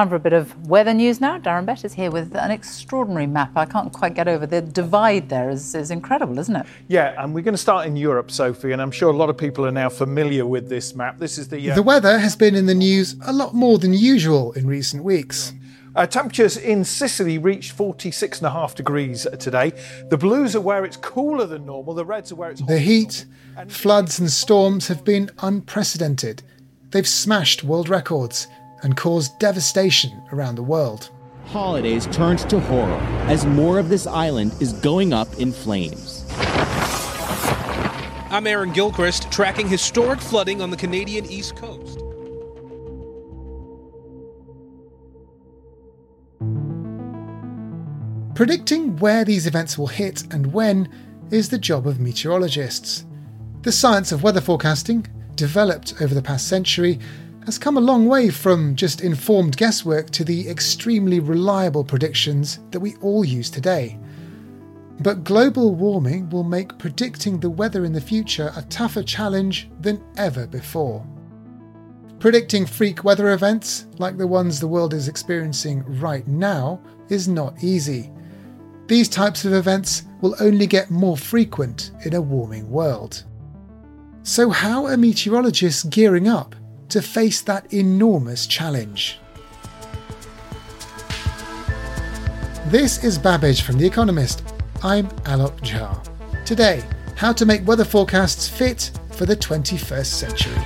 Time for a bit of weather news now. Darren Bett is here with an extraordinary map. I can't quite get over the divide there is, is incredible, isn't it? Yeah, and we're going to start in Europe, Sophie, and I'm sure a lot of people are now familiar with this map. This is the uh... the weather has been in the news a lot more than usual in recent weeks. Uh, temperatures in Sicily reached 46.5 degrees today. The blues are where it's cooler than normal. The reds are where it's the heat, floods, and storms have been unprecedented. They've smashed world records and caused devastation around the world. Holidays turned to horror as more of this island is going up in flames. I'm Aaron Gilchrist, tracking historic flooding on the Canadian East Coast. Predicting where these events will hit and when is the job of meteorologists. The science of weather forecasting, developed over the past century, has come a long way from just informed guesswork to the extremely reliable predictions that we all use today. But global warming will make predicting the weather in the future a tougher challenge than ever before. Predicting freak weather events, like the ones the world is experiencing right now, is not easy. These types of events will only get more frequent in a warming world. So, how are meteorologists gearing up to face that enormous challenge. This is Babbage from The Economist. I'm Alok Jha. Today, how to make weather forecasts fit for the 21st century.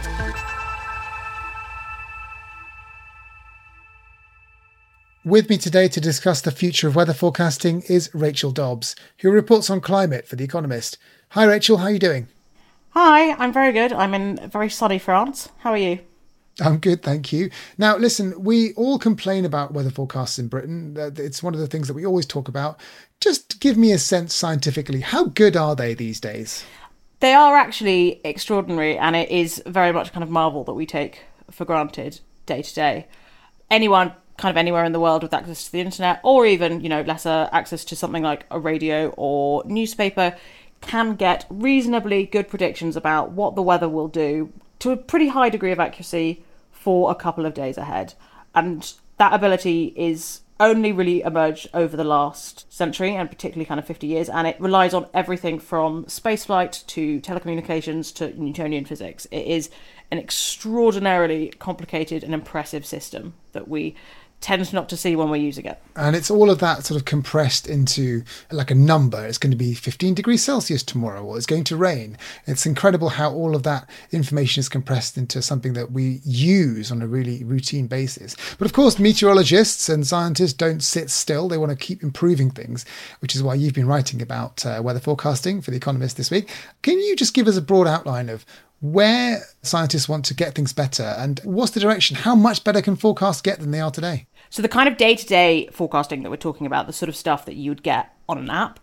With me today to discuss the future of weather forecasting is Rachel Dobbs, who reports on climate for The Economist. Hi, Rachel, how are you doing? Hi, I'm very good. I'm in very sunny France. How are you? I'm good, thank you. Now, listen, we all complain about weather forecasts in Britain. It's one of the things that we always talk about. Just give me a sense scientifically, how good are they these days? They are actually extraordinary, and it is very much kind of marvel that we take for granted day to day. Anyone kind of anywhere in the world with access to the internet or even, you know, lesser access to something like a radio or newspaper can get reasonably good predictions about what the weather will do to a pretty high degree of accuracy for a couple of days ahead. And that ability is only really emerged over the last century and particularly kind of 50 years and it relies on everything from spaceflight to telecommunications to newtonian physics it is an extraordinarily complicated and impressive system that we tends not to see when we're using it. And it's all of that sort of compressed into like a number. It's going to be 15 degrees Celsius tomorrow, or it's going to rain. It's incredible how all of that information is compressed into something that we use on a really routine basis. But of course, meteorologists and scientists don't sit still. They want to keep improving things, which is why you've been writing about uh, weather forecasting for The Economist this week. Can you just give us a broad outline of where scientists want to get things better and what's the direction? How much better can forecasts get than they are today? So, the kind of day to day forecasting that we're talking about, the sort of stuff that you'd get on an app,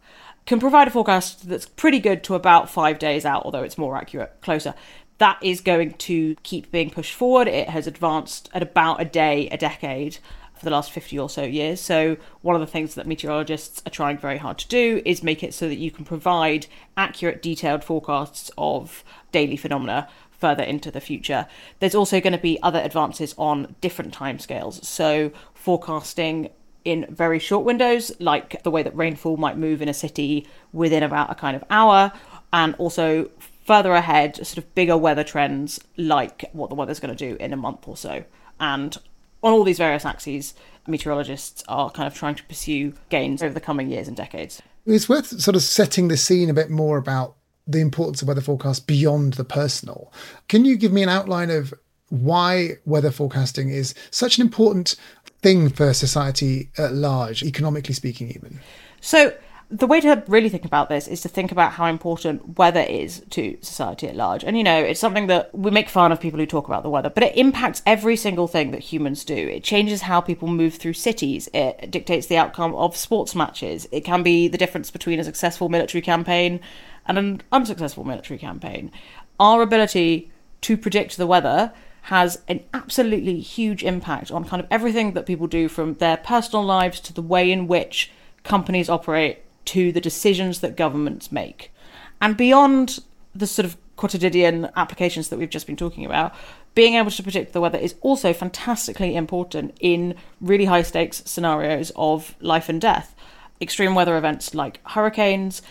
can provide a forecast that's pretty good to about five days out, although it's more accurate closer. That is going to keep being pushed forward. It has advanced at about a day a decade for the last 50 or so years. So, one of the things that meteorologists are trying very hard to do is make it so that you can provide accurate, detailed forecasts of daily phenomena further into the future. There's also going to be other advances on different timescales. So, forecasting in very short windows, like the way that rainfall might move in a city within about a kind of hour, and also further ahead, sort of bigger weather trends, like what the weather's going to do in a month or so. And on all these various axes, meteorologists are kind of trying to pursue gains over the coming years and decades. It's worth sort of setting the scene a bit more about the importance of weather forecasts beyond the personal. Can you give me an outline of why weather forecasting is such an important thing for society at large, economically speaking, even. So, the way to really think about this is to think about how important weather is to society at large. And you know, it's something that we make fun of people who talk about the weather, but it impacts every single thing that humans do. It changes how people move through cities, it dictates the outcome of sports matches, it can be the difference between a successful military campaign and an unsuccessful military campaign. Our ability to predict the weather has an absolutely huge impact on kind of everything that people do from their personal lives to the way in which companies operate to the decisions that governments make. And beyond the sort of quotidian applications that we've just been talking about, being able to predict the weather is also fantastically important in really high stakes scenarios of life and death. Extreme weather events like hurricanes,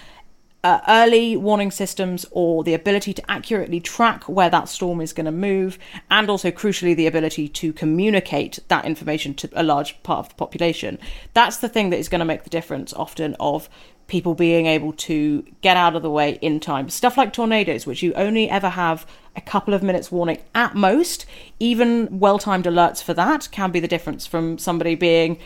uh, early warning systems or the ability to accurately track where that storm is going to move, and also crucially, the ability to communicate that information to a large part of the population. That's the thing that is going to make the difference often of people being able to get out of the way in time. Stuff like tornadoes, which you only ever have a couple of minutes warning at most, even well timed alerts for that can be the difference from somebody being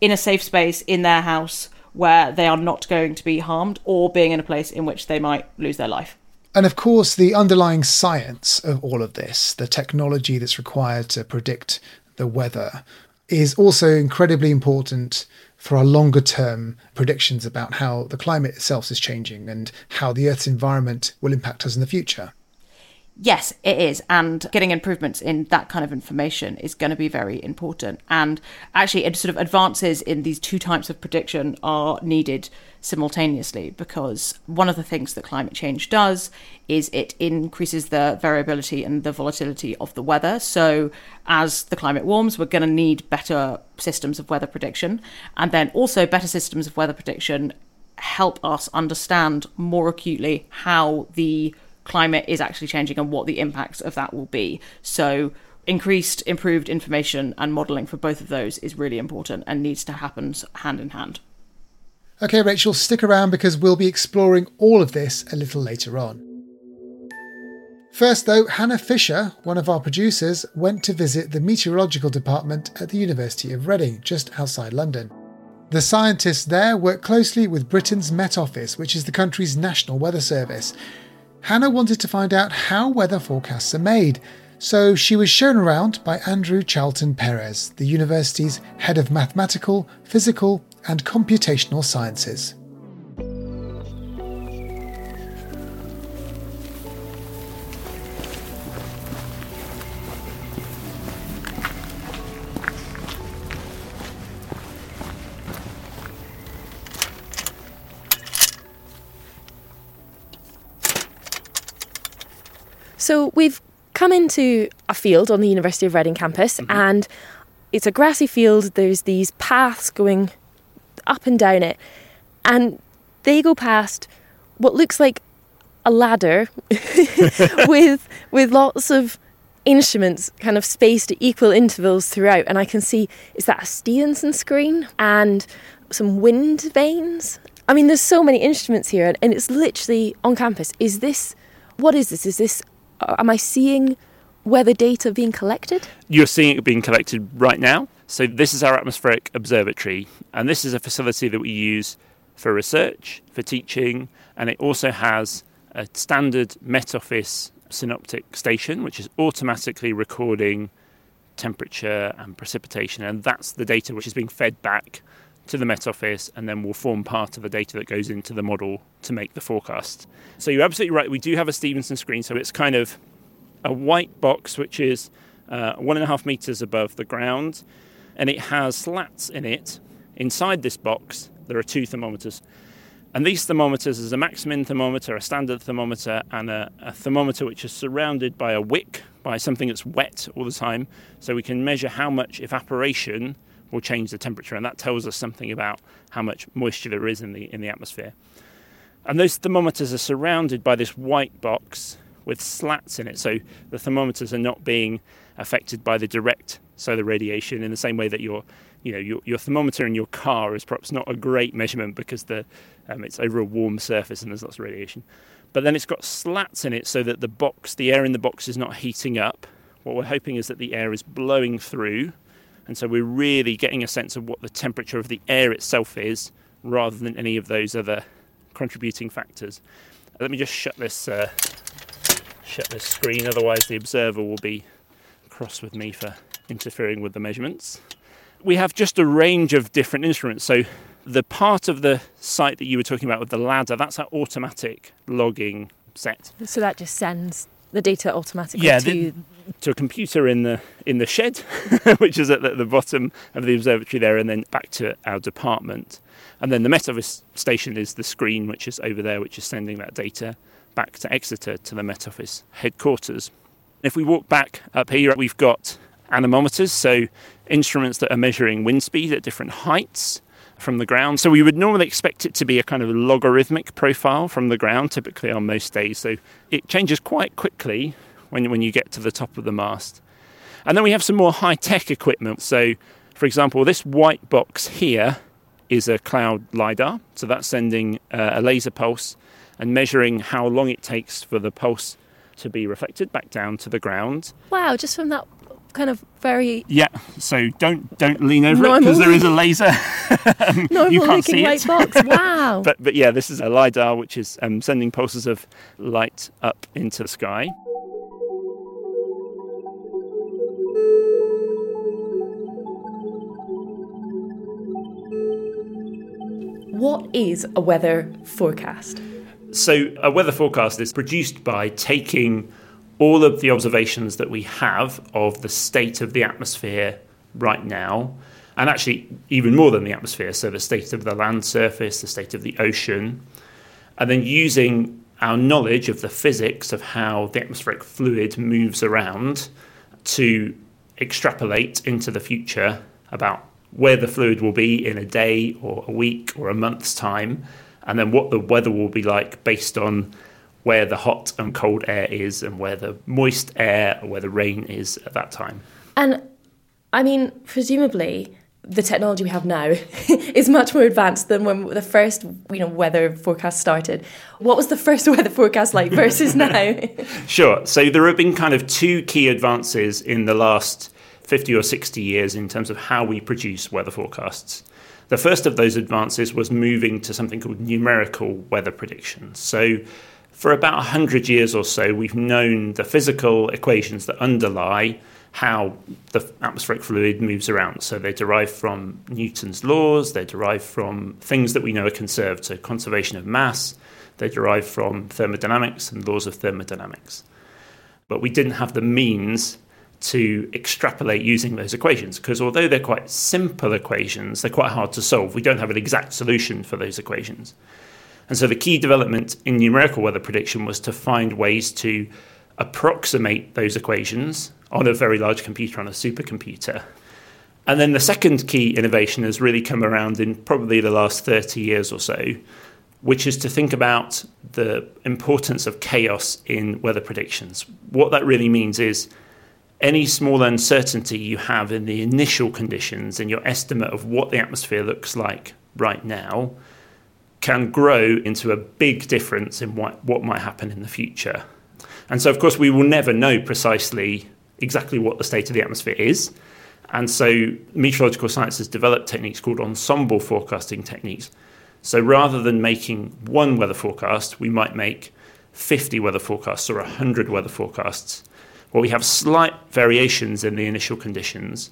in a safe space in their house where they are not going to be harmed or being in a place in which they might lose their life. And of course, the underlying science of all of this, the technology that's required to predict the weather, is also incredibly important for our longer term predictions about how the climate itself is changing and how the Earth's environment will impact us in the future. Yes, it is. And getting improvements in that kind of information is going to be very important. And actually, it sort of advances in these two types of prediction are needed simultaneously because one of the things that climate change does is it increases the variability and the volatility of the weather. So, as the climate warms, we're going to need better systems of weather prediction. And then also, better systems of weather prediction help us understand more acutely how the climate is actually changing and what the impacts of that will be. So, increased, improved information and modelling for both of those is really important and needs to happen hand in hand. Okay, Rachel, stick around because we'll be exploring all of this a little later on. First, though, Hannah Fisher, one of our producers, went to visit the meteorological department at the University of Reading, just outside London. The scientists there work closely with Britain's Met Office, which is the country's national weather service, Hannah wanted to find out how weather forecasts are made, so she was shown around by Andrew Charlton Perez, the university's head of mathematical, physical, and computational sciences. So we've come into a field on the University of Reading campus, mm-hmm. and it's a grassy field. There's these paths going up and down it, and they go past what looks like a ladder with with lots of instruments kind of spaced at equal intervals throughout. And I can see is that a Stevenson screen and some wind vanes I mean there's so many instruments here and, and it's literally on campus. Is this what is this? Is this Uh, am I seeing where the data being collected? You're seeing it being collected right now. So, this is our atmospheric observatory, and this is a facility that we use for research, for teaching, and it also has a standard Met Office synoptic station, which is automatically recording temperature and precipitation, and that's the data which is being fed back to the Met Office and then will form part of the data that goes into the model to make the forecast. So you're absolutely right. We do have a Stevenson screen, so it's kind of a white box which is uh, one and a half meters above the ground, and it has slats in it. Inside this box, there are two thermometers. And these thermometers is a maximum thermometer, a standard thermometer, and a, a, thermometer which is surrounded by a wick, by something that's wet all the time. So we can measure how much evaporation will change the temperature, and that tells us something about how much moisture there is in the in the atmosphere. And those thermometers are surrounded by this white box with slats in it, so the thermometers are not being affected by the direct solar radiation in the same way that your you know your, your thermometer in your car is perhaps not a great measurement because the um, it's over a warm surface and there's lots of radiation. But then it's got slats in it so that the box, the air in the box, is not heating up what we're hoping is that the air is blowing through, and so we're really getting a sense of what the temperature of the air itself is, rather than any of those other contributing factors. Let me just shut this uh, shut this screen, otherwise the observer will be cross with me for interfering with the measurements. We have just a range of different instruments. So the part of the site that you were talking about with the ladder, that's our automatic logging set. So that just sends the data automatically Yeah, to the- to a computer in the in the shed, which is at the, the bottom of the observatory there, and then back to our department. And then the Met Office station is the screen, which is over there, which is sending that data back to Exeter to the Met Office headquarters. If we walk back up here, we've got anemometers, so instruments that are measuring wind speed at different heights from the ground. So we would normally expect it to be a kind of logarithmic profile from the ground, typically on most days. So it changes quite quickly when, when you get to the top of the mast. And then we have some more high tech equipment. So, for example, this white box here is a cloud LiDAR. So that's sending uh, a laser pulse and measuring how long it takes for the pulse to be reflected back down to the ground. wow, just from that kind of very Yeah, so don't don't lean over it because there is a laser. Um, normal you can't looking see white it. box. Wow. But but yeah, this is a lidar which is um, sending pulses of light up into the sky. What is a weather forecast? So a weather forecast is produced by taking all of the observations that we have of the state of the atmosphere right now, and actually even more than the atmosphere, so the state of the land surface, the state of the ocean, and then using our knowledge of the physics of how the atmospheric fluid moves around to extrapolate into the future about where the fluid will be in a day or a week or a month's time, and then what the weather will be like based on where the hot and cold air is and where the moist air or where the rain is at that time. And I mean, presumably, the technology we have now is much more advanced than when the first, you know, weather forecast started. What was the first weather forecast like versus now? Sure. So there have been kind of two key advances in the last 50 or 60 years in terms of how we produce weather forecasts. The first of those advances was moving to something called numerical weather predictions. So for about 100 years or so, we've known the physical equations that underlie how the atmospheric fluid moves around. So they derive from Newton's laws, they derive from things that we know are conserved, so conservation of mass, they derive from thermodynamics and laws of thermodynamics. But we didn't have the means to extrapolate using those equations because although they're quite simple equations, they're quite hard to solve. We don't have an exact solution for those equations. And so the key development in numerical weather prediction was to find ways to approximate those equations on a very large computer, on a supercomputer. And then the second key innovation has really come around in probably the last 30 years or so, which is to think about the importance of chaos in weather predictions. What that really means is any small uncertainty you have in the initial conditions and your estimate of what the atmosphere looks like right now can grow into a big difference in what, what might happen in the future. And so, of course, we will never know precisely exactly what the state of the atmosphere is. And so, meteorological science has developed techniques called ensemble forecasting techniques. So, rather than making one weather forecast, we might make 50 weather forecasts or 100 weather forecasts, where we have slight variations in the initial conditions.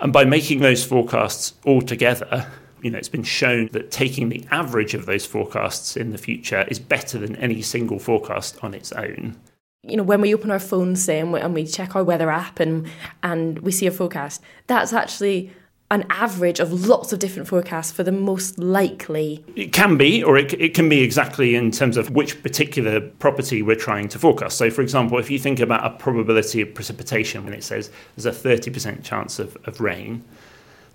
And by making those forecasts all together, you know, it's been shown that taking the average of those forecasts in the future is better than any single forecast on its own. you know, when we open our phones, say, and we, and we check our weather app and and we see a forecast, that's actually an average of lots of different forecasts for the most likely. It can be, or it, it can be exactly in terms of which particular property we're trying to forecast. So, for example, if you think about a probability of precipitation when it says there's a 30% chance of, of rain,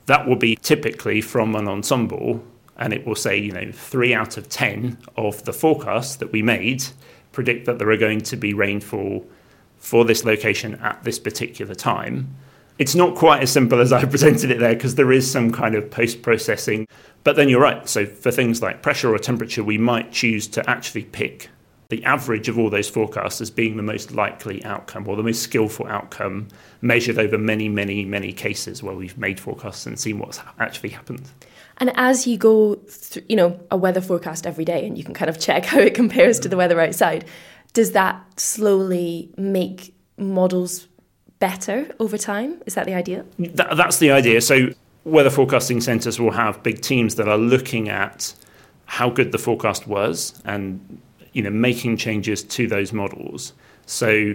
that will be typically from an ensemble, and it will say, you know, three out of 10 of the forecasts that we made predict that there are going to be rainfall for this location at this particular time. It's not quite as simple as I presented it there because there is some kind of post processing. But then you're right. So, for things like pressure or temperature, we might choose to actually pick the average of all those forecasts as being the most likely outcome or the most skillful outcome measured over many, many, many cases where we've made forecasts and seen what's actually happened. And as you go through, you know, a weather forecast every day and you can kind of check how it compares to the weather outside, does that slowly make models better over time? Is that the idea? That, that's the idea. So weather forecasting centres will have big teams that are looking at how good the forecast was and you know making changes to those models. So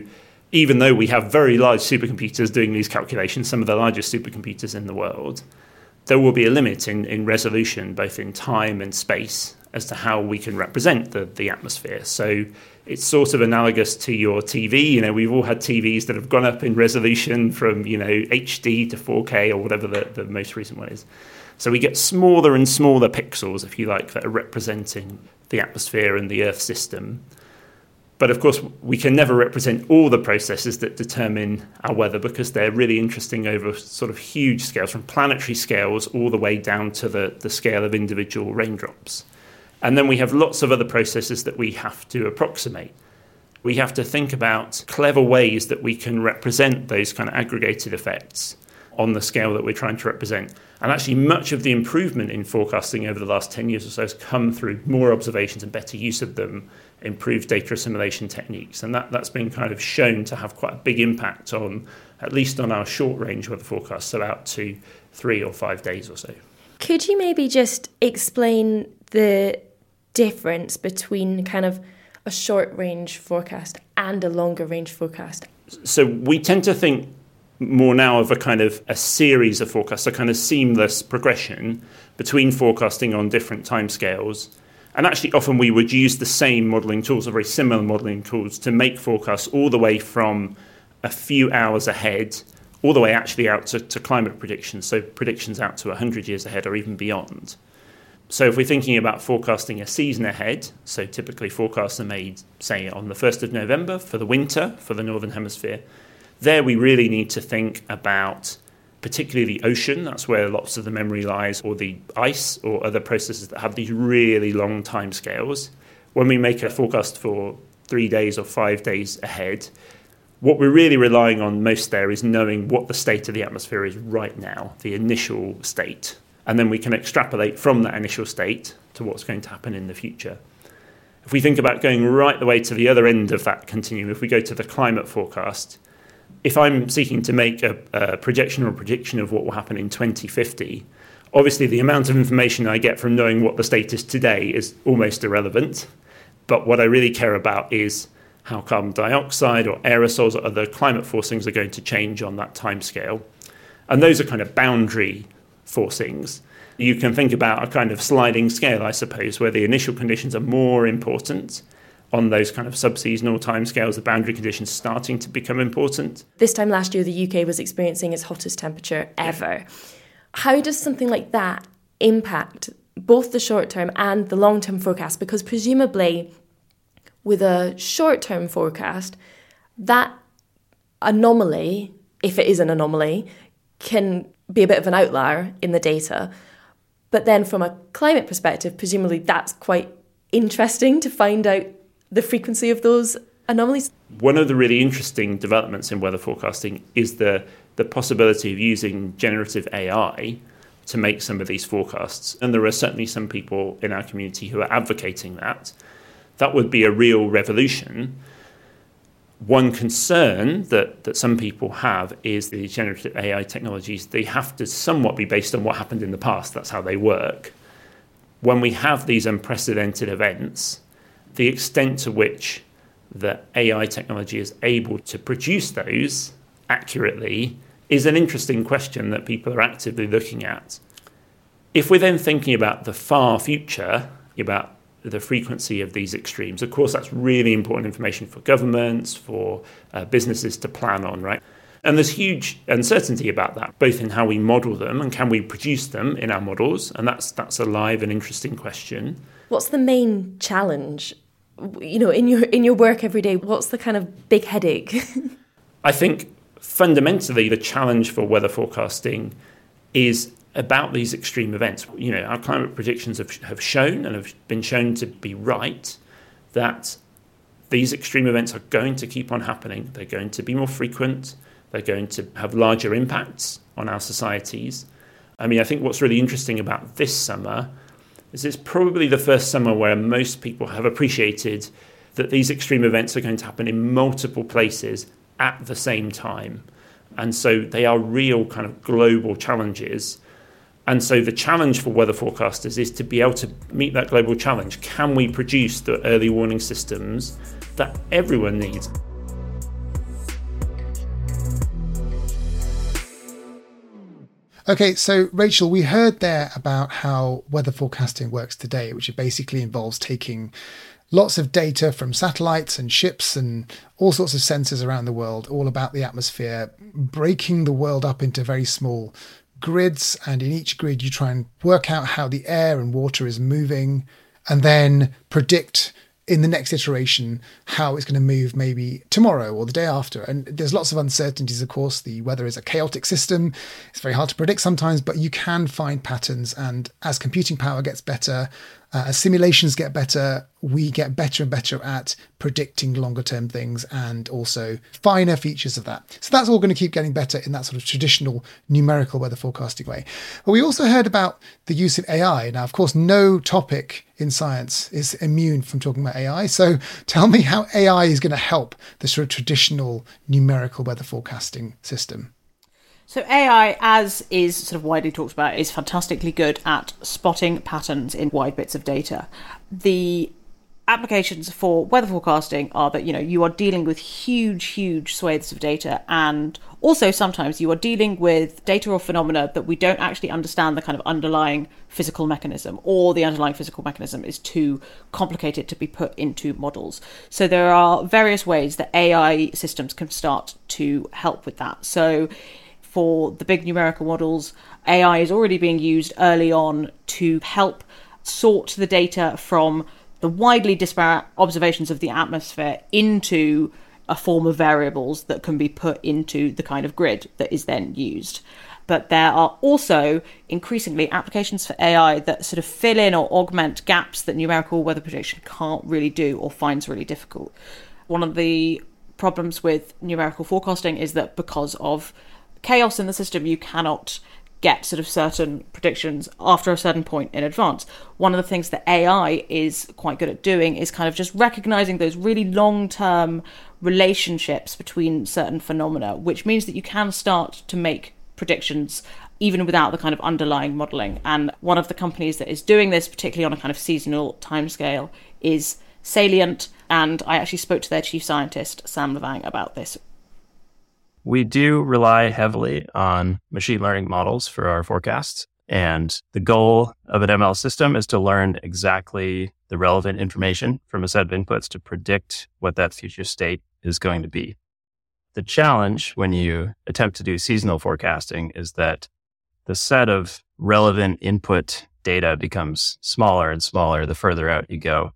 even though we have very large supercomputers doing these calculations, some of the largest supercomputers in the world, there will be a limit in, in resolution, both in time and space, as to how we can represent the, the atmosphere. So it's sort of analogous to your TV. You know, we've all had TVs that have gone up in resolution from, you know, HD to 4K or whatever the, the most recent one is. So we get smaller and smaller pixels, if you like, that are representing the atmosphere and the Earth system. But of course, we can never represent all the processes that determine our weather because they're really interesting over sort of huge scales, from planetary scales all the way down to the, the scale of individual raindrops. And then we have lots of other processes that we have to approximate. We have to think about clever ways that we can represent those kind of aggregated effects on the scale that we're trying to represent. And actually, much of the improvement in forecasting over the last 10 years or so has come through more observations and better use of them, improved data assimilation techniques. And that, that's been kind of shown to have quite a big impact on, at least on our short range weather forecasts, so out to three or five days or so. Could you maybe just explain the difference between kind of a short range forecast and a longer range forecast? So we tend to think more now of a kind of a series of forecasts, a kind of seamless progression between forecasting on different timescales. And actually, often we would use the same modelling tools or very similar modelling tools to make forecasts all the way from a few hours ahead, all the way actually out to, to climate predictions, so predictions out to 100 years ahead or even beyond. So if we're thinking about forecasting a season ahead, so typically forecasts are made, say, on the 1st of November for the winter for the Northern Hemisphere, there we really need to think about particularly the ocean, that's where lots of the memory lies, or the ice or other processes that have these really long time scales. When we make a forecast for three days or five days ahead, what we're really relying on most there is knowing what the state of the atmosphere is right now, the initial state and then we can extrapolate from that initial state to what's going to happen in the future. If we think about going right the way to the other end of that continuum, if we go to the climate forecast, if I'm seeking to make a, a projection or a prediction of what will happen in 2050, obviously the amount of information I get from knowing what the state is today is almost irrelevant. But what I really care about is how carbon dioxide or aerosols or other climate forcings are going to change on that timescale. And those are kind of boundary forcings. You can think about a kind of sliding scale, I suppose, where the initial conditions are more important on those kind of sub-seasonal timescales, the boundary conditions starting to become important. This time last year, the UK was experiencing its hottest temperature ever. How does something like that impact both the short term and the long term forecast? Because presumably, with a short term forecast, that anomaly, if it is an anomaly, can be a bit of an outlier in the data. But then, from a climate perspective, presumably that's quite interesting to find out the frequency of those anomalies. One of the really interesting developments in weather forecasting is the, the possibility of using generative AI to make some of these forecasts. And there are certainly some people in our community who are advocating that. That would be a real revolution one concern that, that some people have is the generative AI technologies, they have to somewhat be based on what happened in the past. That's how they work. When we have these unprecedented events, the extent to which the AI technology is able to produce those accurately is an interesting question that people are actively looking at. If we're then thinking about the far future, about the frequency of these extremes. Of course, that's really important information for governments, for uh, businesses to plan on, right? And there's huge uncertainty about that, both in how we model them and can we produce them in our models. And that's that's a live and interesting question. What's the main challenge? You know, in your in your work every day, what's the kind of big headache? I think fundamentally the challenge for weather forecasting is about these extreme events. You know, our climate predictions have, have shown and have been shown to be right that these extreme events are going to keep on happening. They're going to be more frequent. They're going to have larger impacts on our societies. I mean, I think what's really interesting about this summer is it's probably the first summer where most people have appreciated that these extreme events are going to happen in multiple places at the same time. And so they are real kind of global challenges. And so the challenge for weather forecasters is to be able to meet that global challenge. Can we produce the early warning systems that everyone needs? Okay, so Rachel, we heard there about how weather forecasting works today, which basically involves taking lots of data from satellites and ships and all sorts of sensors around the world, all about the atmosphere, breaking the world up into very small grids. And in each grid, you try and work out how the air and water is moving and then predict in the next iteration how it's going to move maybe tomorrow or the day after. And there's lots of uncertainties, of course. The weather is a chaotic system. It's very hard to predict sometimes, but you can find patterns. And as computing power gets better, uh, as simulations get better, we get better and better at predicting longer term things and also finer features of that. So that's all going to keep getting better in that sort of traditional numerical weather forecasting way. But we also heard about the use of AI. Now, of course, no topic in science is immune from talking about AI. So tell me how AI is going to help the sort of traditional numerical weather forecasting system. So AI, as is sort of widely talked about, is fantastically good at spotting patterns in wide bits of data. The applications for weather forecasting are that you know you are dealing with huge huge swathes of data and also sometimes you are dealing with data or phenomena that we don't actually understand the kind of underlying physical mechanism or the underlying physical mechanism is too complicated to be put into models so there are various ways that ai systems can start to help with that so for the big numerical models, AI is already being used early on to help sort the data from the widely disparate observations of the atmosphere into a form of variables that can be put into the kind of grid that is then used. But there are also increasingly applications for AI that sort of fill in or augment gaps that numerical weather prediction can't really do or finds really difficult. One of the problems with numerical forecasting is that because of chaos in the system, you cannot get sort of certain predictions after a certain point in advance. One of the things that AI is quite good at doing is kind of just recognizing those really long term relationships between certain phenomena, which means that you can start to make predictions even without the kind of underlying modeling. And one of the companies that is doing this, particularly on a kind of seasonal timescale, is Salient. And I actually spoke to their chief scientist, Sam Levang, about this we do rely heavily on machine learning models for our forecasts. And the goal of an ML system is to learn exactly the relevant information from a set of inputs to predict what that future state is going to be. The challenge when you attempt to do seasonal forecasting is that the set of relevant input data becomes smaller and smaller the further out you go.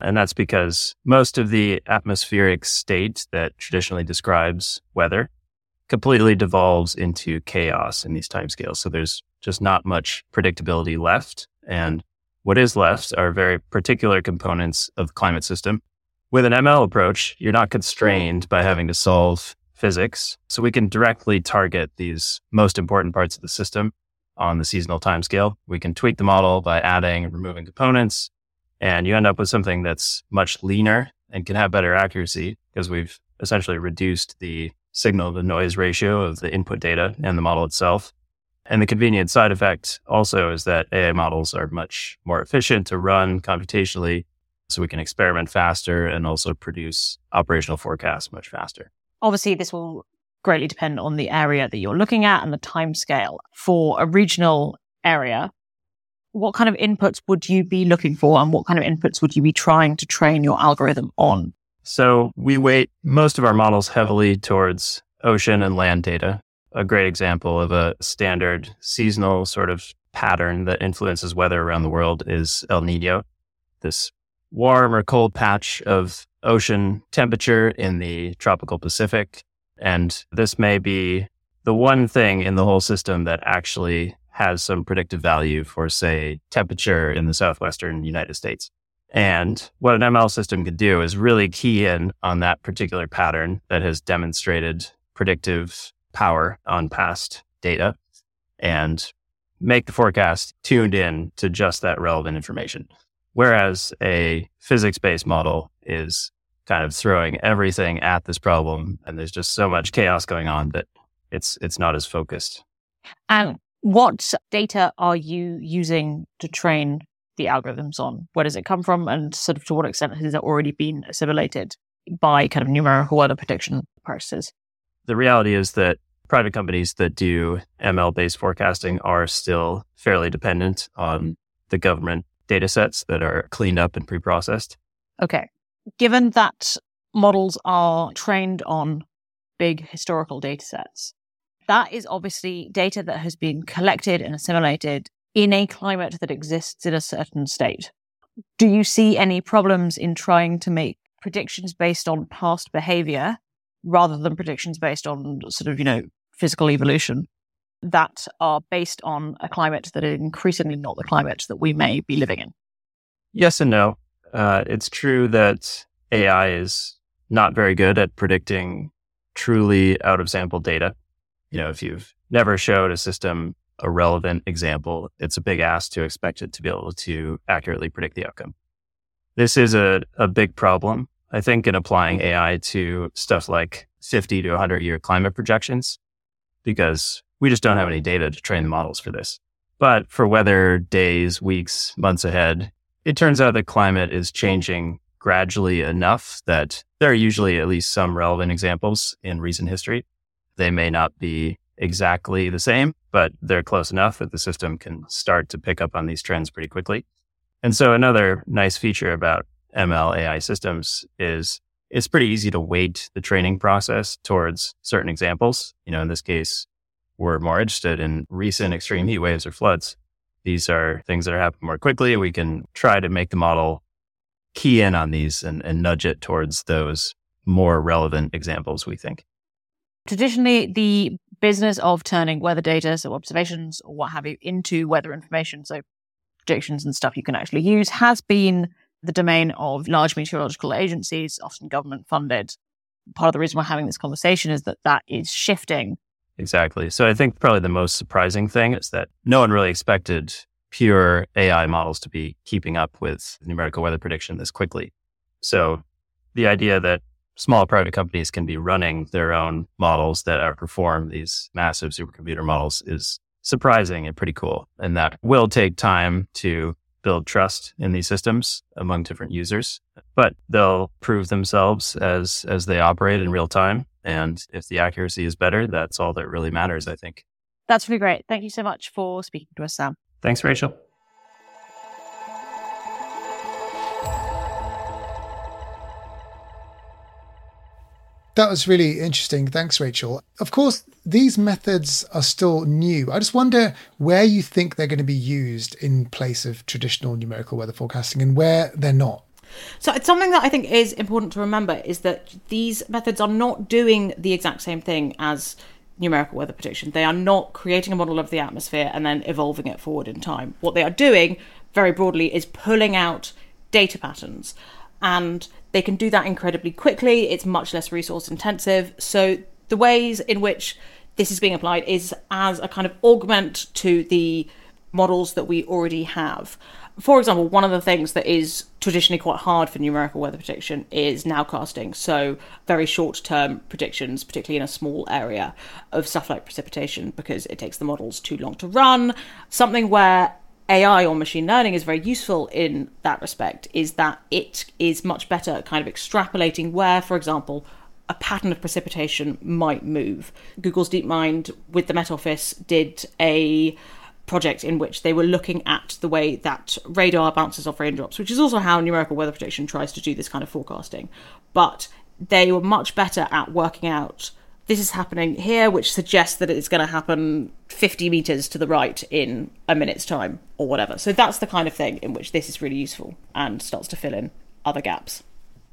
And that's because most of the atmospheric state that traditionally describes weather completely devolves into chaos in these timescales. So there's just not much predictability left. And what is left are very particular components of the climate system. With an ML approach, you're not constrained by having to solve physics. So we can directly target these most important parts of the system on the seasonal timescale. We can tweak the model by adding and removing components, and you end up with something that's much leaner and can have better accuracy because we've essentially reduced the signal to noise ratio of the input data and the model itself. And the convenient side effect also is that AI models are much more efficient to run computationally. So we can experiment faster and also produce operational forecasts much faster. Obviously, this will greatly depend on the area that you're looking at and the time scale. For a regional area, what kind of inputs would you be looking for and what kind of inputs would you be trying to train your algorithm on? So we weight most of our models heavily towards ocean and land data. A great example of a standard seasonal sort of pattern that influences weather around the world is El Nino, this warm or cold patch of ocean temperature in the tropical Pacific. And this may be the one thing in the whole system that actually has some predictive value for, say, temperature in the southwestern United States. And what an ML system could do is really key in on that particular pattern that has demonstrated predictive power on past data and make the forecast tuned in to just that relevant information. Whereas a physics based model is kind of throwing everything at this problem and there's just so much chaos going on that it's it's not as focused. And what data are you using to train the algorithms on? Where does it come from and sort of to what extent has it already been assimilated by kind of numerical weather prediction purposes? The reality is that private companies that do ML based forecasting are still fairly dependent on the government data sets that are cleaned up and pre processed. Okay. Given that models are trained on big historical data sets, that is obviously data that has been collected and assimilated in a climate that exists in a certain state. Do you see any problems in trying to make predictions based on past behavior rather than predictions based on sort of, you know, physical evolution that are based on a climate that is increasingly not the climate that we may be living in? Yes and no. Uh, it's true that AI is not very good at predicting truly out of sample data. You know, if you've never showed a system a relevant example, it's a big ask to expect it to be able to accurately predict the outcome. This is a, a big problem, I think, in applying AI to stuff like 50 to 100 year climate projections, because we just don't have any data to train the models for this. But for weather days, weeks, months ahead, it turns out that climate is changing gradually enough that there are usually at least some relevant examples in recent history. They may not be exactly the same, but they're close enough that the system can start to pick up on these trends pretty quickly. And so another nice feature about ML AI systems is it's pretty easy to weight the training process towards certain examples. You know, in this case, we're more interested in recent extreme heat waves or floods. These are things that are happening more quickly. We can try to make the model key in on these and, and nudge it towards those more relevant examples, we think. Traditionally, the business of turning weather data, so observations or what have you, into weather information, so predictions and stuff you can actually use, has been the domain of large meteorological agencies, often government funded. Part of the reason we're having this conversation is that that is shifting. Exactly. So I think probably the most surprising thing is that no one really expected pure AI models to be keeping up with numerical weather prediction this quickly. So the idea that small private companies can be running their own models that outperform these massive supercomputer models is surprising and pretty cool. And that will take time to build trust in these systems among different users, but they'll prove themselves as, as they operate in real time. And if the accuracy is better, that's all that really matters, I think. That's really great. Thank you so much for speaking to us, Sam. Thanks, Rachel. That was really interesting. Thanks, Rachel. Of course, these methods are still new. I just wonder where you think they're going to be used in place of traditional numerical weather forecasting and where they're not. So it's something that I think is important to remember is that these methods are not doing the exact same thing as numerical weather prediction. They are not creating a model of the atmosphere and then evolving it forward in time. What they are doing, very broadly, is pulling out data patterns and they can do that incredibly quickly. It's much less resource intensive. So the ways in which this is being applied is as a kind of augment to the models that we already have. For example, one of the things that is traditionally quite hard for numerical weather prediction is nowcasting. So, very short term predictions, particularly in a small area of stuff like precipitation, because it takes the models too long to run. Something where AI or machine learning is very useful in that respect is that it is much better at kind of extrapolating where, for example, a pattern of precipitation might move. Google's DeepMind with the Met Office did a project in which they were looking at the way that radar bounces off raindrops, which is also how numerical weather prediction tries to do this kind of forecasting. But they were much better at working out this is happening here, which suggests that it's going to happen 50 meters to the right in a minute's time or whatever. So that's the kind of thing in which this is really useful and starts to fill in other gaps.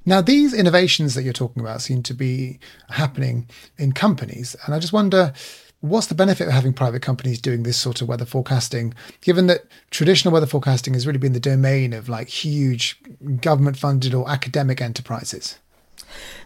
Now, these innovations that you're talking about seem to be happening in companies. And I just wonder What's the benefit of having private companies doing this sort of weather forecasting, given that traditional weather forecasting has really been the domain of like huge government funded or academic enterprises?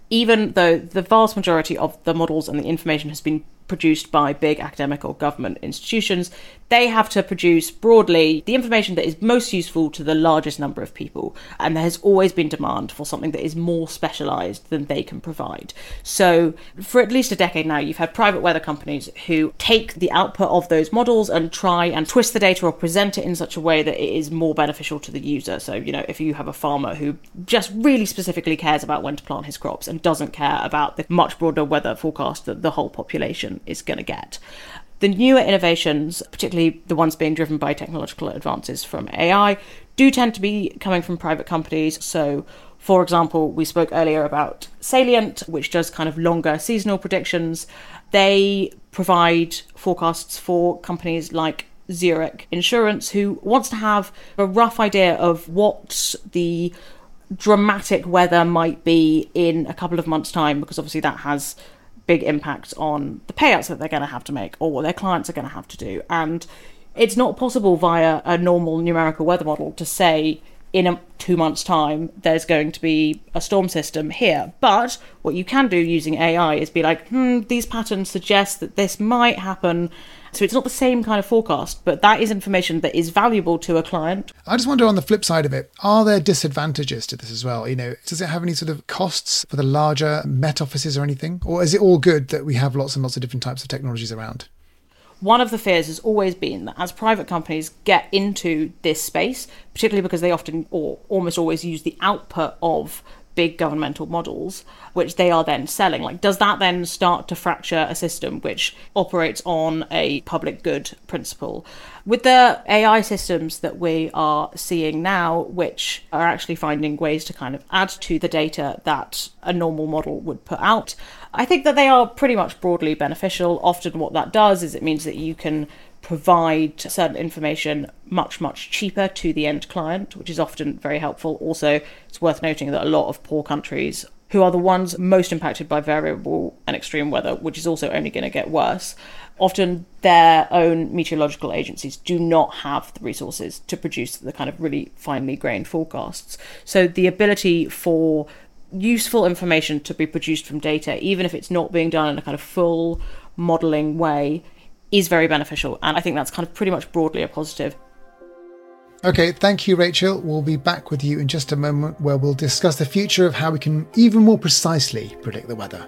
Even though the vast majority of the models and the information has been produced by big academic or government institutions, they have to produce broadly the information that is most useful to the largest number of people. And there has always been demand for something that is more specialized than they can provide. So, for at least a decade now, you've had private weather companies who take the output of those models and try and twist the data or present it in such a way that it is more beneficial to the user. So, you know, if you have a farmer who just really specifically cares about when to plant his crops and doesn't care about the much broader weather forecast that the whole population is going to get. The newer innovations, particularly the ones being driven by technological advances from AI, do tend to be coming from private companies. So, for example, we spoke earlier about Salient, which does kind of longer seasonal predictions. They provide forecasts for companies like Zurich Insurance, who wants to have a rough idea of what the dramatic weather might be in a couple of months' time, because obviously that has big impact on the payouts that they're going to have to make or what their clients are going to have to do. And it's not possible via a normal numerical weather model to say in a, two months' time there's going to be a storm system here. But what you can do using AI is be like, hmm, these patterns suggest that this might happen so it's not the same kind of forecast, but that is information that is valuable to a client. I just wonder on the flip side of it, are there disadvantages to this as well? You know, does it have any sort of costs for the larger Met offices or anything? Or is it all good that we have lots and lots of different types of technologies around? One of the fears has always been that as private companies get into this space, particularly because they often or almost always use the output of big governmental models, which they are then selling. Like, does that then start to fracture a system which operates on a public good principle? With the AI systems that we are seeing now, which are actually finding ways to kind of add to the data that a normal model would put out, I think that they are pretty much broadly beneficial. Often, what that does is it means that you can provide certain information much, much cheaper to the end client, which is often very helpful. Also, it's worth noting that a lot of poor countries who are the ones most impacted by variable and extreme weather, which is also only going to get worse, often their own meteorological agencies do not have the resources to produce the kind of really finely grained forecasts. So the ability for useful information to be produced from data, even if it's not being done in a kind of full modeling way, is very beneficial. And I think that's kind of pretty much broadly a positive. Okay, thank you, Rachel. We'll be back with you in just a moment where we'll discuss the future of how we can even more precisely predict the weather.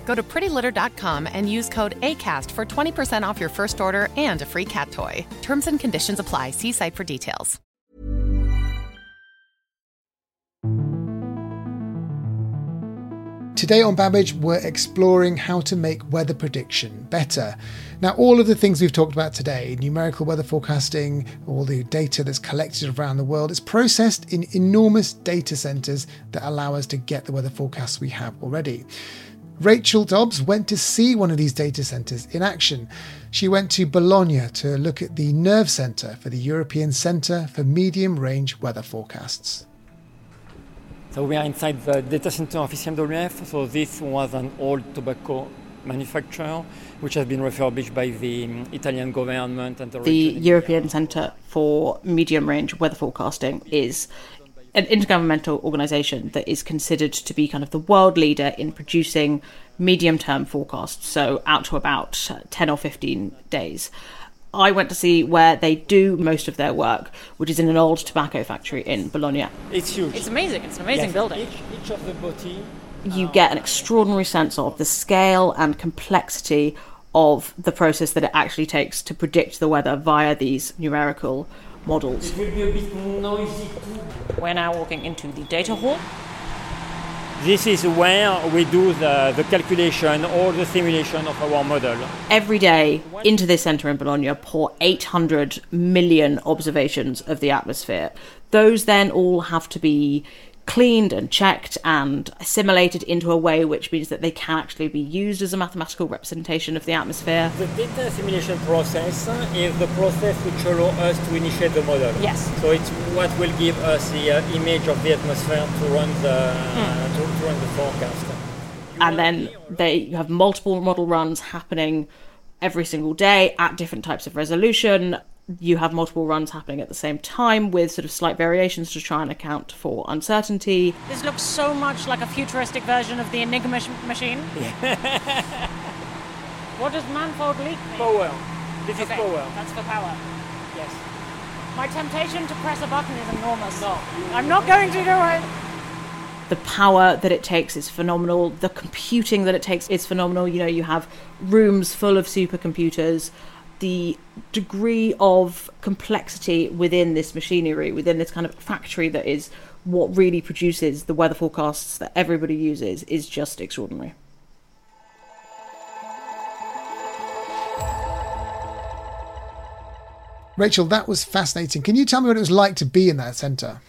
Go to prettylitter.com and use code ACAST for 20% off your first order and a free cat toy. Terms and conditions apply. See site for details. Today on Babbage, we're exploring how to make weather prediction better. Now, all of the things we've talked about today numerical weather forecasting, all the data that's collected around the world is processed in enormous data centers that allow us to get the weather forecasts we have already. Rachel Dobbs went to see one of these data centers in action. She went to Bologna to look at the Nerve Center for the European Center for Medium Range Weather Forecasts. So we are inside the data center of ECMWF. So this was an old tobacco manufacturer, which has been refurbished by the um, Italian government and the, the European Centre for Medium Range Weather Forecasting is an intergovernmental organisation that is considered to be kind of the world leader in producing medium term forecasts, so out to about uh, 10 or 15 days. I went to see where they do most of their work, which is in an old tobacco factory in Bologna. It's huge. It's amazing. It's an amazing yes, building. Each, each of the body you uh, get an extraordinary sense of the scale and complexity of the process that it actually takes to predict the weather via these numerical models. It will be a bit noisy too. We're now walking into the data hall. This is where we do the, the calculation or the simulation of our model. Every day into this centre in Bologna pour 800 million observations of the atmosphere. Those then all have to be cleaned and checked and assimilated into a way which means that they can actually be used as a mathematical representation of the atmosphere. The data assimilation process is the process which allows us to initiate the model. Yes. So it's what will give us the uh, image of the atmosphere to run the uh, to, to run the forecast. and then they you have multiple model runs happening every single day at different types of resolution you have multiple runs happening at the same time with sort of slight variations to try and account for uncertainty This looks so much like a futuristic version of the Enigma sh- machine. what does manifold leak mean? Power. This is Okay, power. That's for power. Yes. My temptation to press a button is enormous. No. I'm not going to do it. the power that it takes is phenomenal the computing that it takes is phenomenal you know you have rooms full of supercomputers the degree of complexity within this machinery within this kind of factory that is what really produces the weather forecasts that everybody uses is just extraordinary Rachel, that was fascinating. Can you tell me what it was like to be in that centre?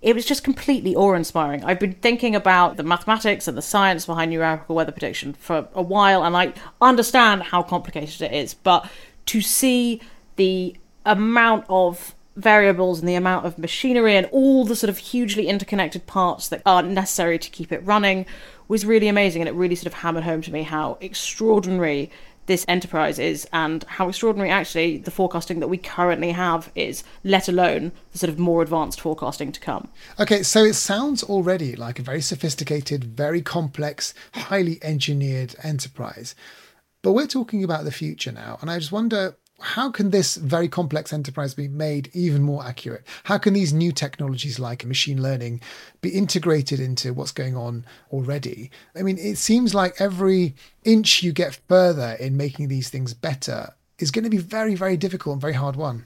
it was just completely awe-inspiring. I've been thinking about the mathematics and the science behind numerical weather prediction for a while, and I understand how complicated it is. But to see the amount of variables and the amount of machinery and all the sort of hugely interconnected parts that are necessary to keep it running was really amazing, and it really sort of hammered home to me how extraordinary this enterprise is and how extraordinary actually the forecasting that we currently have is, let alone the sort of more advanced forecasting to come. Okay, so it sounds already like a very sophisticated, very complex, highly engineered enterprise. But we're talking about the future now, and I just wonder how can this very complex enterprise be made even more accurate? How can these new technologies like machine learning be integrated into what's going on already? I mean, it seems like every inch you get further in making these things better is going to be very, very difficult and very hard won.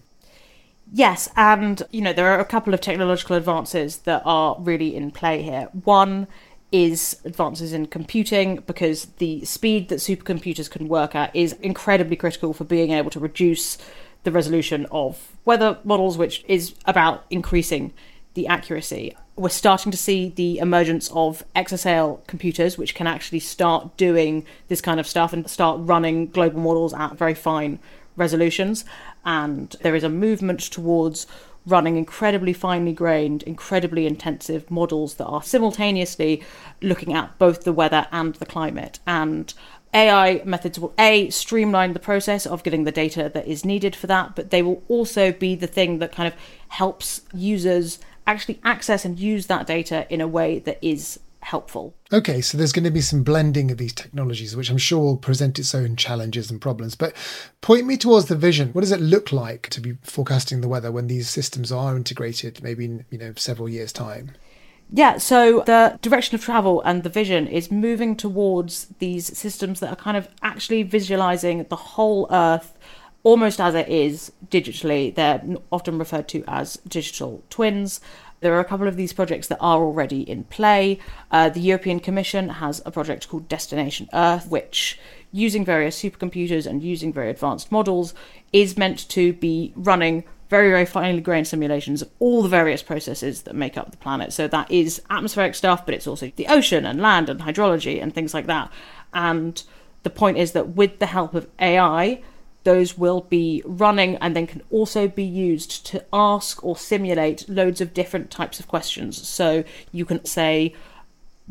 Yes, and you know, there are a couple of technological advances that are really in play here. One is advances in computing because the speed that supercomputers can work at is incredibly critical for being able to reduce the resolution of weather models, which is about increasing the accuracy. We're starting to see the emergence of exascale computers, which can actually start doing this kind of stuff and start running global models at very fine resolutions. And there is a movement towards running incredibly finely grained, incredibly intensive models that are simultaneously looking at both the weather and the climate. And AI methods will A, streamline the process of getting the data that is needed for that, but they will also be the thing that kind of helps users actually access and use that data in a way that is helpful. Okay, so there's going to be some blending of these technologies, which I'm sure will present its own challenges and problems. But point me towards the vision. What does it look like to be forecasting the weather when these systems are integrated, maybe in you know several years' time? Yeah, so the direction of travel and the vision is moving towards these systems that are kind of actually visualizing the whole Earth almost as it is digitally. They're often referred to as digital twins. There are a couple of these projects that are already in play. Uh, the European Commission has a project called Destination Earth, which, using various supercomputers and using very advanced models, is meant to be running very, very finely grained simulations of all the various processes that make up the planet. So that is atmospheric stuff, but it's also the ocean and land and hydrology and things like that. And the point is that with the help of AI, those will be running and then can also be used to ask or simulate loads of different types of questions. So you can say,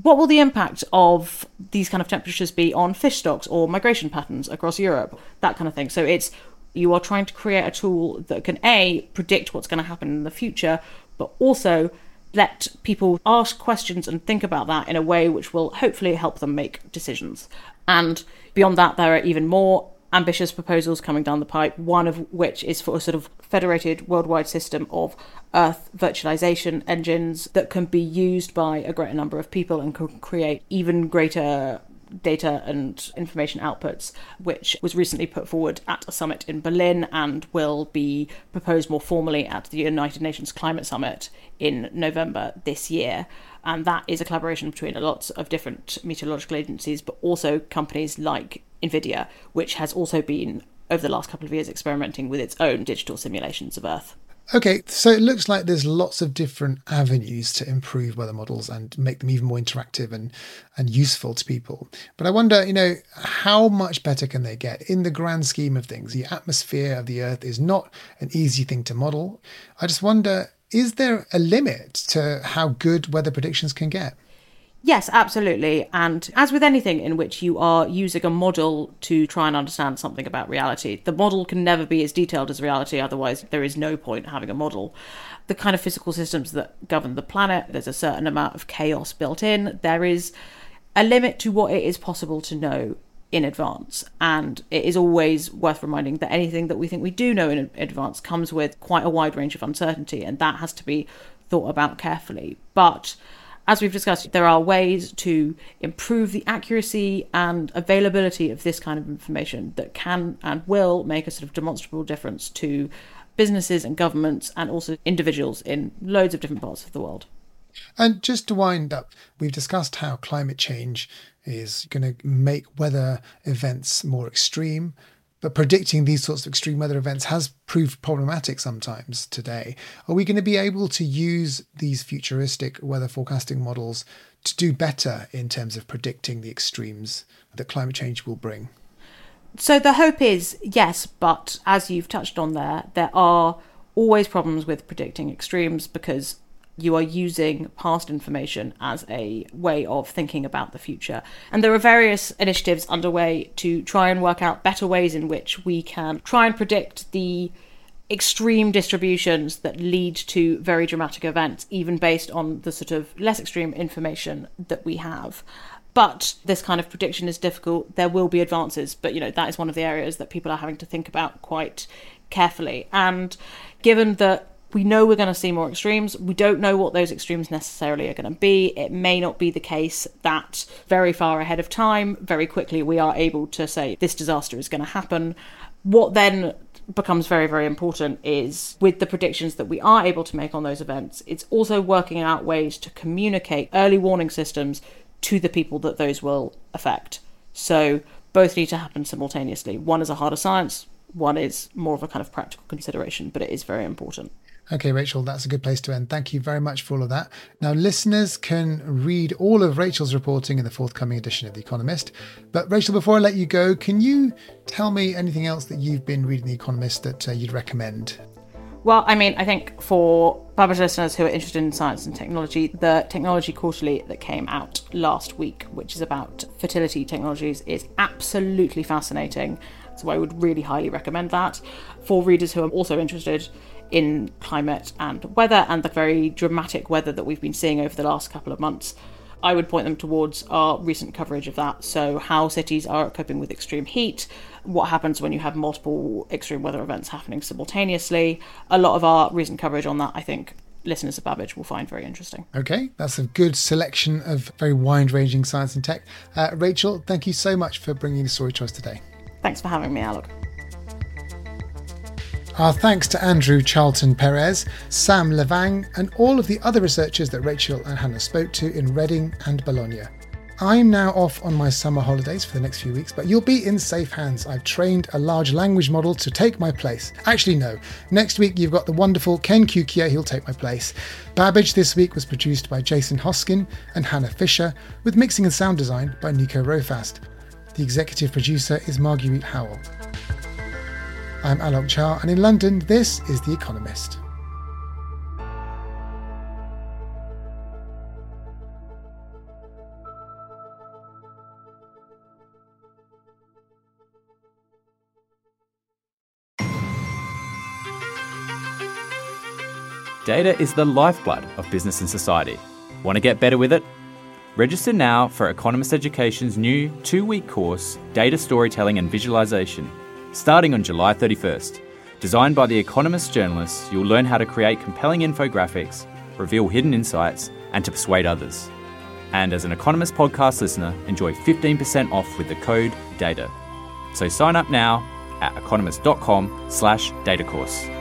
what will the impact of these kind of temperatures be on fish stocks or migration patterns across Europe? That kind of thing. So it's you are trying to create a tool that can a predict what's going to happen in the future, but also let people ask questions and think about that in a way which will hopefully help them make decisions. And beyond that, there are even more ambitious proposals coming down the pipe, one of which is for a sort of federated worldwide system of Earth virtualization engines that can be used by a greater number of people and can create even greater data and information outputs, which was recently put forward at a summit in Berlin and will be proposed more formally at the United Nations Climate Summit in November this year. And that is a collaboration between lots of different meteorological agencies, but also companies like NVIDIA, which has also been, over the last couple of years, experimenting with its own digital simulations of Earth. Okay, so it looks like there's lots of different avenues to improve weather models and make them even more interactive and, and useful to people. But I wonder, you know, how much better can they get in the grand scheme of things? The atmosphere of the Earth is not an easy thing to model. I just wonder, is there a limit to how good weather predictions can get? Yes, absolutely. And as with anything in which you are using a model to try and understand something about reality, the model can never be as detailed as reality, otherwise, there is no point having a model. The kind of physical systems that govern the planet, there's a certain amount of chaos built in. There is a limit to what it is possible to know in advance. And it is always worth reminding that anything that we think we do know in advance comes with quite a wide range of uncertainty, and that has to be thought about carefully. But as we've discussed, there are ways to improve the accuracy and availability of this kind of information that can and will make a sort of demonstrable difference to businesses and governments and also individuals in loads of different parts of the world. And just to wind up, we've discussed how climate change is going to make weather events more extreme, but predicting these sorts of extreme weather events has proved problematic sometimes today. Are we going to be able to use these futuristic weather forecasting models to do better in terms of predicting the extremes that climate change will bring? So the hope is yes, but as you've touched on there, there are always problems with predicting extremes because you are using past information as a way of thinking about the future. And there are various initiatives underway to try and work out better ways in which we can try and predict the extreme distributions that lead to very dramatic events, even based on the sort of less extreme information that we have. But this kind of prediction is difficult. There will be advances, but you know, that is one of the areas that people are having to think about quite carefully. And given that we know we're going to see more extremes. We don't know what those extremes necessarily are going to be. It may not be the case that very far ahead of time, very quickly, we are able to say this disaster is going to happen. What then becomes very, very important is with the predictions that we are able to make on those events, it's also working out ways to communicate early warning systems to the people that those will affect. So both need to happen simultaneously. One is a harder science, one is more of a kind of practical consideration, but it is very important. Okay, Rachel, that's a good place to end. Thank you very much for all of that. Now, listeners can read all of Rachel's reporting in the forthcoming edition of The Economist. But, Rachel, before I let you go, can you tell me anything else that you've been reading The Economist that uh, you'd recommend? Well, I mean, I think for published listeners who are interested in science and technology, the Technology Quarterly that came out last week, which is about fertility technologies, is absolutely fascinating. So I would really highly recommend that. For readers who are also interested in climate and weather and the very dramatic weather that we've been seeing over the last couple of months. I would point them towards our recent coverage of that. So, how cities are coping with extreme heat, what happens when you have multiple extreme weather events happening simultaneously. A lot of our recent coverage on that, I think, listeners of Babbage will find very interesting. Okay, that's a good selection of very wide ranging science and tech. Uh, Rachel, thank you so much for bringing the story to us today. Thanks for having me, Alok. Our thanks to Andrew Charlton Perez, Sam Levang, and all of the other researchers that Rachel and Hannah spoke to in Reading and Bologna. I'm now off on my summer holidays for the next few weeks, but you'll be in safe hands. I've trained a large language model to take my place. Actually, no. Next week, you've got the wonderful Ken Cukier, he'll take my place. Babbage this week was produced by Jason Hoskin and Hannah Fisher, with mixing and sound design by Nico Rofast. The executive producer is Marguerite Howell. I'm Alok Jha, and in London, this is The Economist. Data is the lifeblood of business and society. Want to get better with it? Register now for Economist Education's new two week course, Data Storytelling and Visualization starting on July 31st. Designed by The Economist journalists, you'll learn how to create compelling infographics, reveal hidden insights, and to persuade others. And as an Economist podcast listener, enjoy 15% off with the code DATA. So sign up now at economist.com slash datacourse.